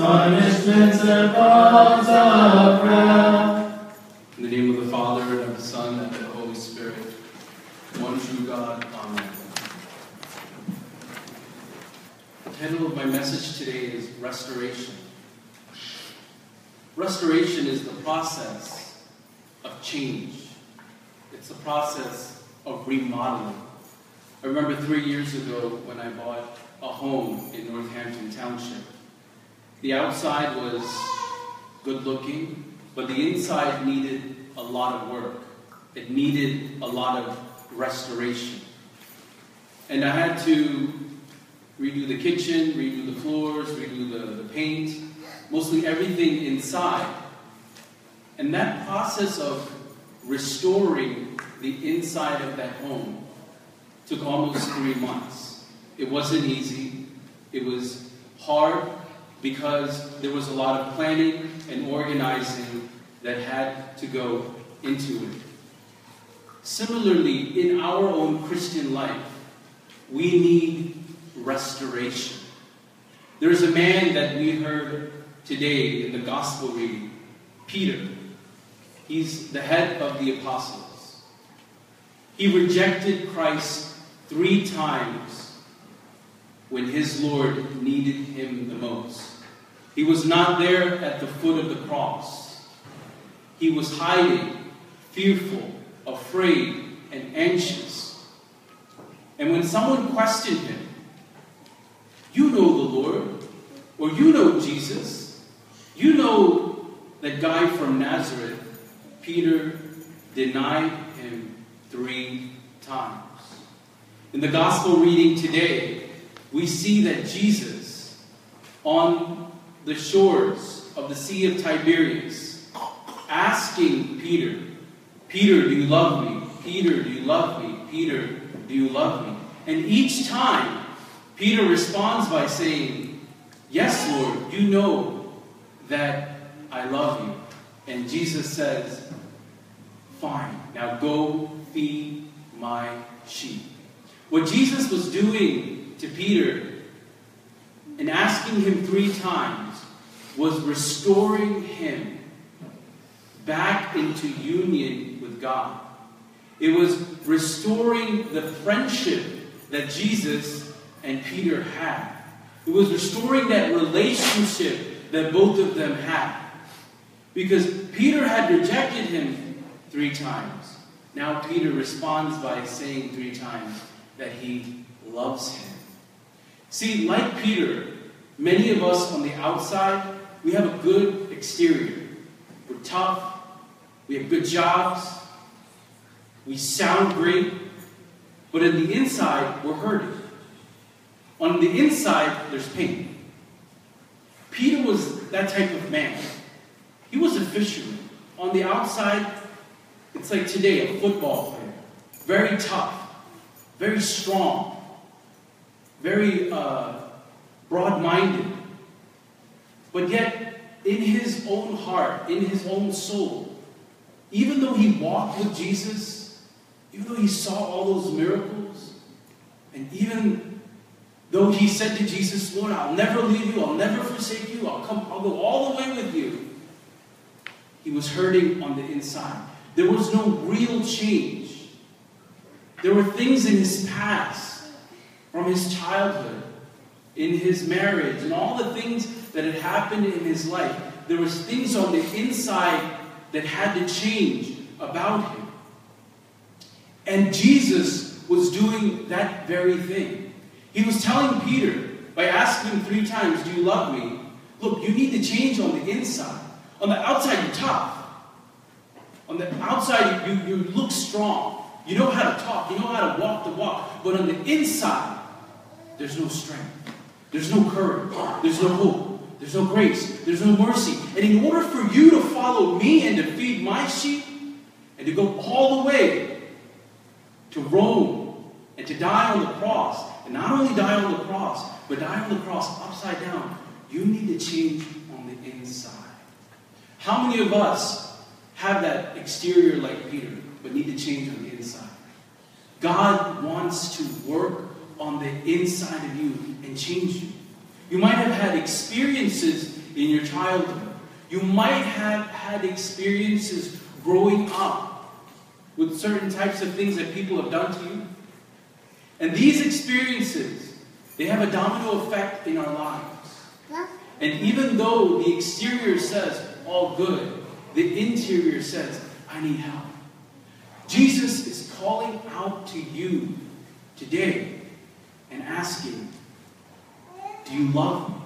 punishments thoughts of wrath. In the name of the Father, and of the Son, and of the Holy Spirit, one true God. Amen. The title of my message today is Restoration. Restoration is the process of change. It's the process of remodeling. I remember three years ago when I bought a home in Northampton Township. The outside was good looking, but the inside needed a lot of work. It needed a lot of restoration. And I had to redo the kitchen, redo the floors, redo the, the paint, mostly everything inside. And that process of restoring the inside of that home took almost three months. It wasn't easy. It was hard because there was a lot of planning and organizing that had to go into it. Similarly, in our own Christian life, we need restoration. There's a man that we heard today in the gospel reading, Peter. He's the head of the apostles. He rejected Christ three times when his Lord needed him the most. He was not there at the foot of the cross. He was hiding, fearful, afraid, and anxious. And when someone questioned him, You know the Lord, or you know Jesus, you know that guy from Nazareth, Peter denied him three times. In the gospel reading today, we see that Jesus, on the shores of the Sea of Tiberias, asking Peter, Peter, do you love me? Peter, do you love me? Peter, do you love me? And each time, Peter responds by saying, Yes, Lord, you know that I love you. And Jesus says, Fine, now go feed my sheep. What Jesus was doing to Peter and asking him three times was restoring him back into union with God. It was restoring the friendship that Jesus and Peter had. It was restoring that relationship that both of them had. Because Peter had rejected him three times. Now Peter responds by saying three times that he loves him. See, like Peter, many of us on the outside, we have a good exterior. We're tough, we have good jobs, we sound great, but on the inside, we're hurting. On the inside, there's pain. Peter was that type of man. He was a fisherman. On the outside, it's like today, a football player. Very tough, very strong, very uh, broad minded. But yet, in his own heart, in his own soul, even though he walked with Jesus, even though he saw all those miracles, and even though he said to Jesus, Lord, I'll never leave you, I'll never forsake you, I'll come, I'll go all the way with you. He was hurting on the inside. There was no real change. There were things in his past, from his childhood, in his marriage, and all the things that had happened in his life. There was things on the inside that had to change about him. And Jesus was doing that very thing. He was telling Peter, by asking him three times, Do you love me? Look, you need to change on the inside. On the outside, you're tough. On the outside, you, you look strong. You know how to talk. You know how to walk the walk. But on the inside, there's no strength. There's no courage. There's no hope. There's no grace. There's no mercy. And in order for you to follow me and to feed my sheep and to go all the way to Rome and to die on the cross, and not only die on the cross, but die on the cross upside down, you need to change on the inside. How many of us have that exterior like Peter, but need to change on the inside? God wants to work on the inside of you and change you. You might have had experiences in your childhood. You might have had experiences growing up with certain types of things that people have done to you. And these experiences, they have a domino effect in our lives. And even though the exterior says, all good, the interior says, I need help. Jesus is calling out to you today and asking, Do you love me?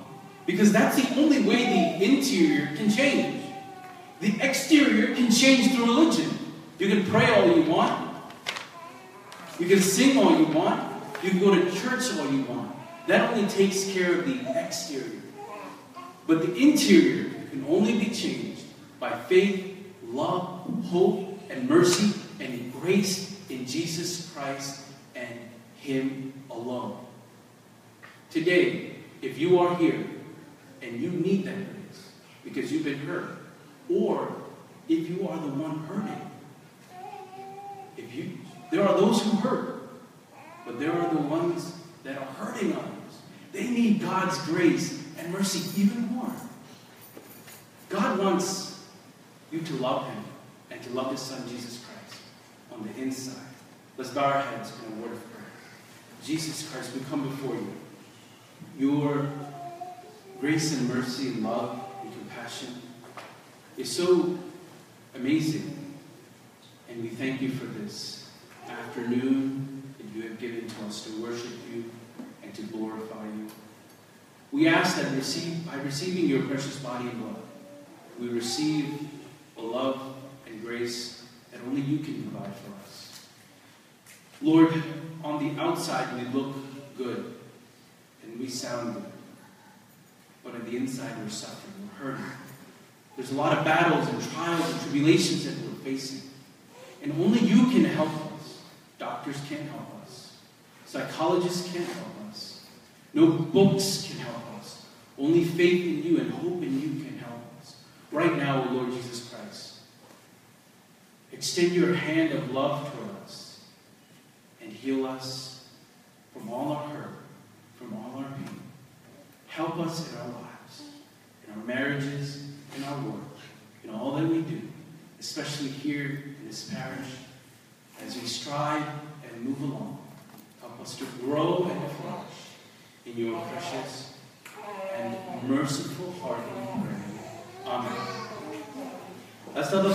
Because that's the only way the interior can change. The exterior can change through religion. You can pray all you want, you can sing all you want, you can go to church all you want. That only takes care of the exterior. But the interior can only be changed by faith, love, hope, and mercy and grace in Jesus Christ and Him alone. Today, if you are here and you need that grace because you've been hurt, or if you are the one hurting, if you there are those who hurt, but there are the ones that are hurting others. They need God's grace and mercy even more. God wants you to love Him and to love His Son, Jesus Christ, on the inside. Let's bow our heads in a word of prayer. Jesus Christ, we come before you. Your grace and mercy and love and compassion is so amazing. And we thank you for this afternoon that you have given to us to worship you and to glorify you. We ask that receive, by receiving your precious body and blood, we receive a love and grace that only you can provide for us. Lord, on the outside we look good and we sound good, but on the inside we're suffering, we're hurting. There's a lot of battles and trials and tribulations that we're facing. And only you can help us. Doctors can't help us. Psychologists can't help us. No books can help us. Only faith in you and hope in you can help us. Right now, Lord Jesus Christ, extend your hand of love toward us heal us from all our hurt, from all our pain. Help us in our lives, in our marriages, in our work, in all that we do, especially here in this parish, as we strive and move along. Help us to grow and flourish in your precious and merciful heart. Amen. That's not